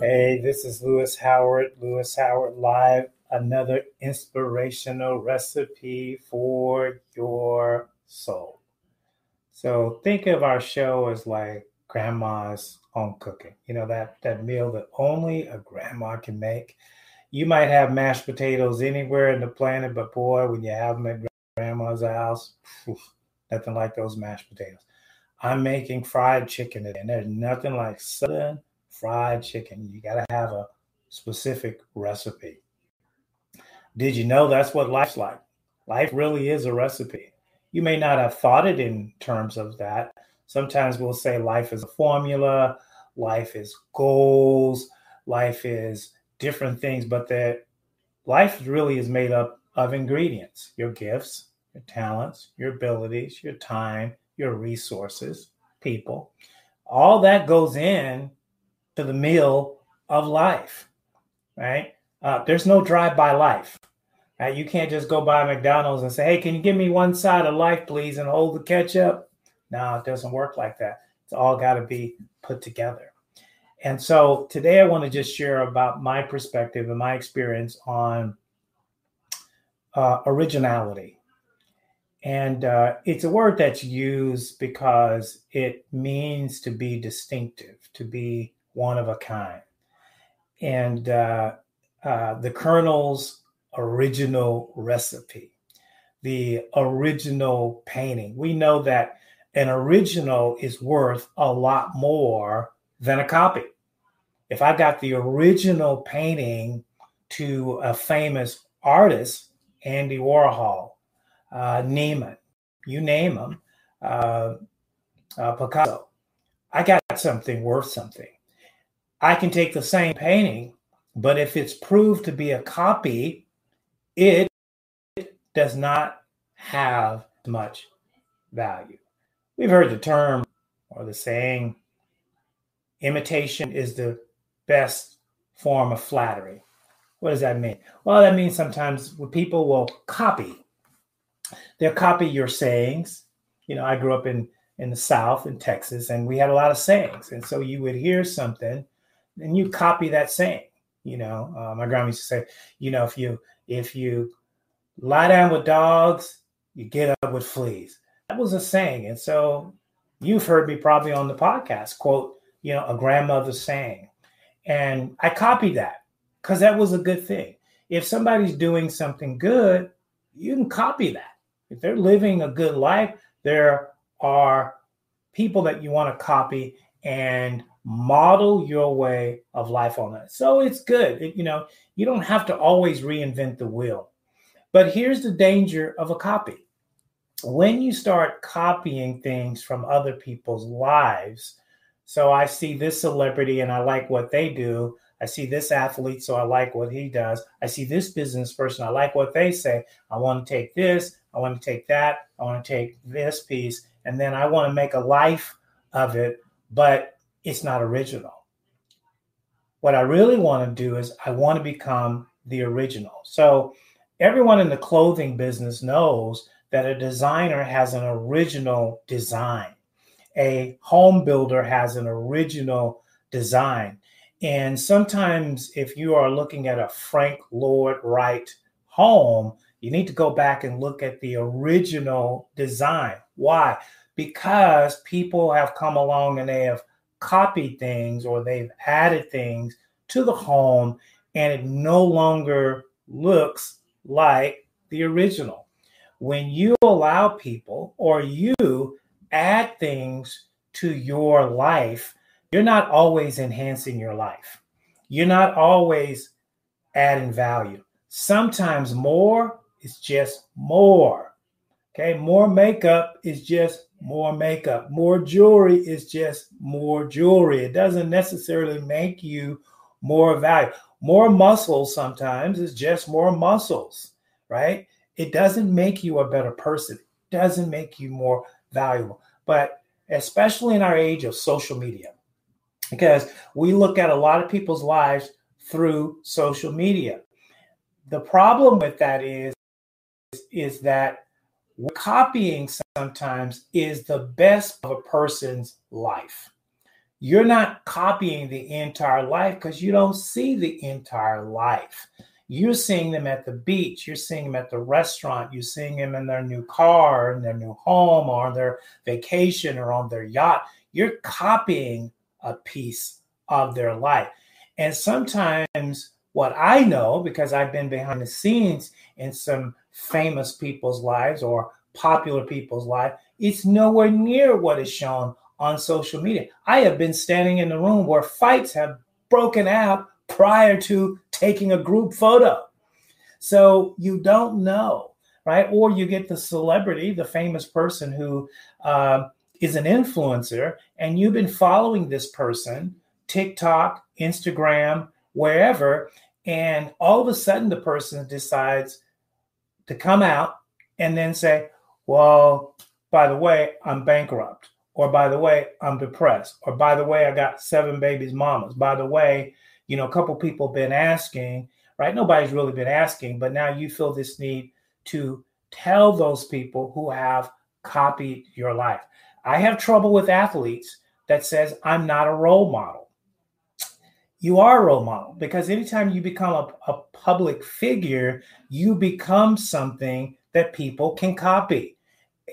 Hey, this is Lewis Howard, Lewis Howard Live, another inspirational recipe for your soul. So think of our show as like grandma's home cooking. You know, that that meal that only a grandma can make. You might have mashed potatoes anywhere in the planet, but boy, when you have them at grandma's house, phew, nothing like those mashed potatoes. I'm making fried chicken today, and there's nothing like southern fried chicken. You got to have a specific recipe. Did you know that's what life's like? Life really is a recipe. You may not have thought it in terms of that. Sometimes we'll say life is a formula, life is goals, life is different things, but that life really is made up of ingredients your gifts, your talents, your abilities, your time, your resources, people. All that goes in to the meal of life, right? Uh, there's no drive by life. Uh, you can't just go by McDonald's and say, hey, can you give me one side of life, please, and hold the ketchup? No, it doesn't work like that. It's all got to be put together. And so today I want to just share about my perspective and my experience on uh, originality. And uh, it's a word that's used because it means to be distinctive, to be one of a kind. And uh, uh, the Colonel's original recipe, the original painting. We know that an original is worth a lot more than a copy. If I got the original painting to a famous artist, Andy Warhol, uh, Neiman, you name them, uh, uh, Picasso, I got something worth something. I can take the same painting, but if it's proved to be a copy, it does not have much value. We've heard the term or the saying, imitation is the best form of flattery. What does that mean? Well, that means sometimes people will copy. They'll copy your sayings. You know, I grew up in in the South in Texas, and we had a lot of sayings, and so you would hear something, and you copy that saying. You know, uh, my grandma used to say, you know, if you if you lie down with dogs, you get up with fleas. That was a saying, and so you've heard me probably on the podcast quote, you know, a grandmother's saying, and I copied that because that was a good thing. If somebody's doing something good, you can copy that. If they're living a good life, there are people that you want to copy and model your way of life on that. So it's good. It, you know, you don't have to always reinvent the wheel. But here's the danger of a copy. When you start copying things from other people's lives, so I see this celebrity and I like what they do. I see this athlete, so I like what he does. I see this business person, I like what they say. I want to take this, I want to take that, I want to take this piece, and then I want to make a life of it, but it's not original. What I really want to do is I want to become the original. So everyone in the clothing business knows that a designer has an original design. A home builder has an original design. And sometimes, if you are looking at a Frank Lloyd Wright home, you need to go back and look at the original design. Why? Because people have come along and they have copied things or they've added things to the home and it no longer looks like the original. When you allow people or you add things to your life, you're not always enhancing your life. You're not always adding value. Sometimes more is just more. Okay, more makeup is just more makeup. More jewelry is just more jewelry. It doesn't necessarily make you more value. More muscles sometimes is just more muscles, right? It doesn't make you a better person. It doesn't make you more valuable. But especially in our age of social media, because we look at a lot of people's lives through social media. The problem with that is, is that copying sometimes is the best of a person's life. You're not copying the entire life because you don't see the entire life. You're seeing them at the beach, you're seeing them at the restaurant, you're seeing them in their new car, in their new home, or on their vacation, or on their yacht. You're copying a piece of their life. And sometimes, what I know, because I've been behind the scenes in some famous people's lives or popular people's lives, it's nowhere near what is shown on social media. I have been standing in the room where fights have broken out prior to taking a group photo. So you don't know, right? Or you get the celebrity, the famous person who uh, is an influencer, and you've been following this person, TikTok, Instagram, wherever, and all of a sudden the person decides to come out and then say, Well, by the way, I'm bankrupt. Or by the way, I'm depressed. Or by the way, I got seven babies' mamas. By the way, you know, a couple people been asking, right? Nobody's really been asking, but now you feel this need to tell those people who have copied your life. I have trouble with athletes that says I'm not a role model. You are a role model because anytime you become a, a public figure, you become something that people can copy.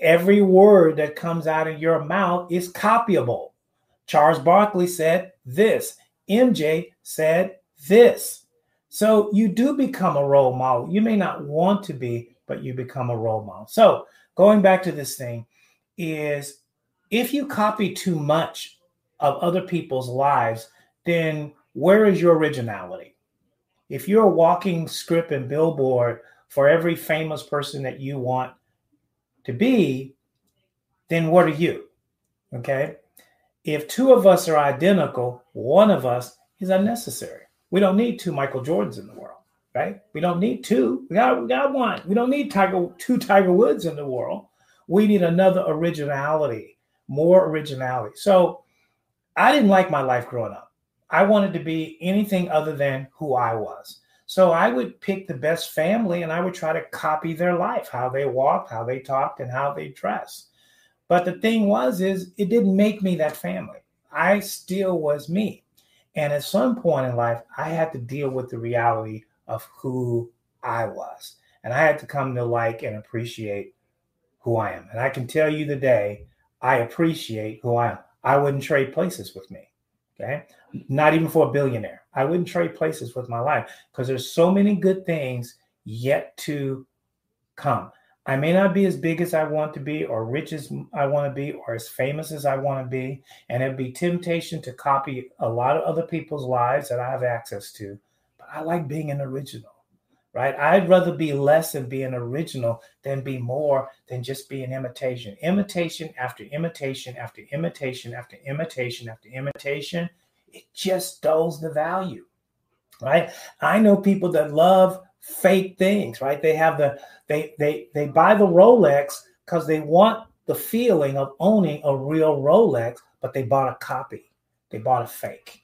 Every word that comes out of your mouth is copyable. Charles Barkley said this. MJ said this. So you do become a role model. You may not want to be, but you become a role model. So going back to this thing is if you copy too much of other people's lives, then where is your originality? If you're a walking script and billboard for every famous person that you want to be, then what are you? Okay. If two of us are identical, one of us is unnecessary. We don't need two Michael Jordans in the world, right? We don't need two. We got, we got one. We don't need Tiger, two Tiger Woods in the world. We need another originality more originality. So I didn't like my life growing up. I wanted to be anything other than who I was. So I would pick the best family and I would try to copy their life, how they walked, how they talked, and how they dressed. But the thing was, is it didn't make me that family. I still was me. And at some point in life, I had to deal with the reality of who I was. And I had to come to like and appreciate who I am. And I can tell you today, I appreciate who I am. I wouldn't trade places with me. Okay. Not even for a billionaire. I wouldn't trade places with my life because there's so many good things yet to come. I may not be as big as I want to be, or rich as I want to be, or as famous as I want to be. And it'd be temptation to copy a lot of other people's lives that I have access to. But I like being an original right? I'd rather be less and be an original than be more than just be an imitation. Imitation after imitation after imitation after imitation after imitation, it just dulls the value, right? I know people that love fake things, right? They have the they they they buy the Rolex because they want the feeling of owning a real Rolex, but they bought a copy. They bought a fake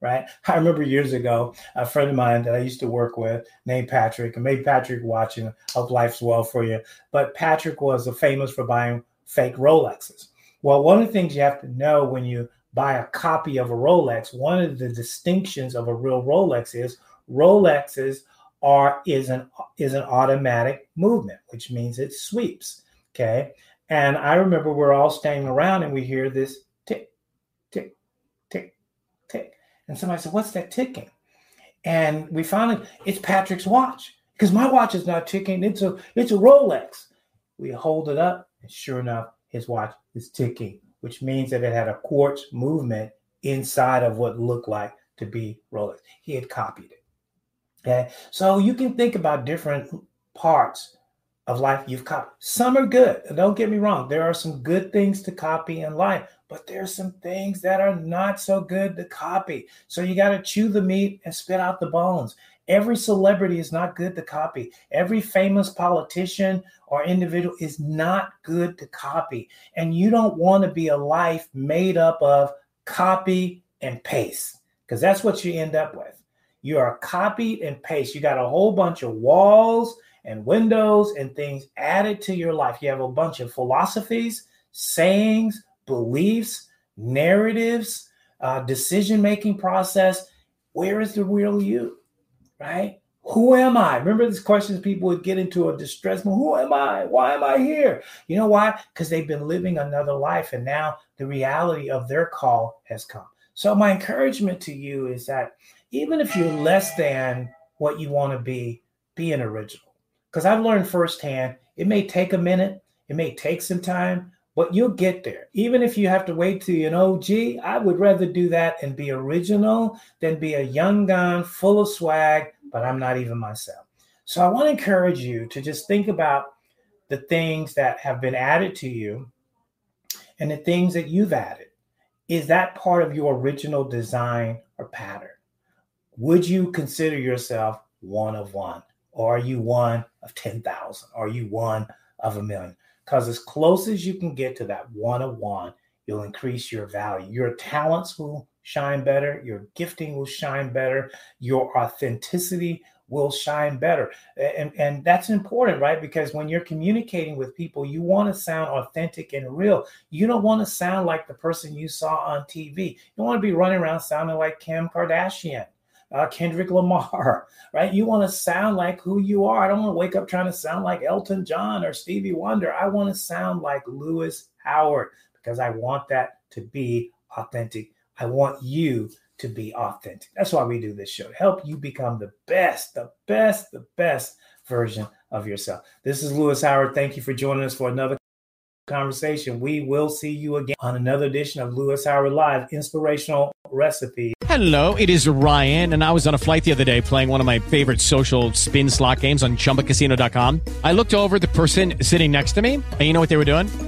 right? I remember years ago, a friend of mine that I used to work with named Patrick, and maybe Patrick watching, hope life's well for you. But Patrick was famous for buying fake Rolexes. Well, one of the things you have to know when you buy a copy of a Rolex, one of the distinctions of a real Rolex is Rolexes are is an is an automatic movement, which means it sweeps. Okay. And I remember we're all standing around and we hear this tick, tick, tick, tick. And somebody said, What's that ticking? And we finally, it's Patrick's watch because my watch is not ticking. It's a it's a Rolex. We hold it up, and sure enough, his watch is ticking, which means that it had a quartz movement inside of what looked like to be Rolex. He had copied it. Okay, so you can think about different parts of life you've copied. Some are good. Don't get me wrong, there are some good things to copy in life, but there's some things that are not so good to copy. So you got to chew the meat and spit out the bones. Every celebrity is not good to copy. Every famous politician or individual is not good to copy. And you don't want to be a life made up of copy and paste because that's what you end up with. You are copied and paste. You got a whole bunch of walls and windows and things added to your life. You have a bunch of philosophies, sayings, beliefs, narratives, uh, decision making process. Where is the real you? Right? Who am I? Remember these questions people would get into a distress. Who am I? Why am I here? You know why? Because they've been living another life and now the reality of their call has come. So, my encouragement to you is that even if you're less than what you want to be, be an original because I've learned firsthand it may take a minute, it may take some time, but you'll get there. Even if you have to wait till you know, gee, I would rather do that and be original than be a young gun full of swag, but I'm not even myself. So I want to encourage you to just think about the things that have been added to you and the things that you've added. Is that part of your original design or pattern? Would you consider yourself one of one? Or are you one of 10,000? Are you one of a million? Because as close as you can get to that one of one, you'll increase your value. Your talents will shine better. Your gifting will shine better. Your authenticity will shine better. And, and that's important, right? Because when you're communicating with people, you want to sound authentic and real. You don't want to sound like the person you saw on TV. You don't want to be running around sounding like Kim Kardashian uh, Kendrick Lamar, right? You want to sound like who you are. I don't want to wake up trying to sound like Elton John or Stevie Wonder. I want to sound like Lewis Howard because I want that to be authentic. I want you to be authentic. That's why we do this show. Help you become the best, the best, the best version of yourself. This is Lewis Howard. Thank you for joining us for another conversation. We will see you again on another edition of Lewis Howard Live Inspirational Recipe. Hello, it is Ryan, and I was on a flight the other day playing one of my favorite social spin slot games on chumbacasino.com. I looked over the person sitting next to me, and you know what they were doing?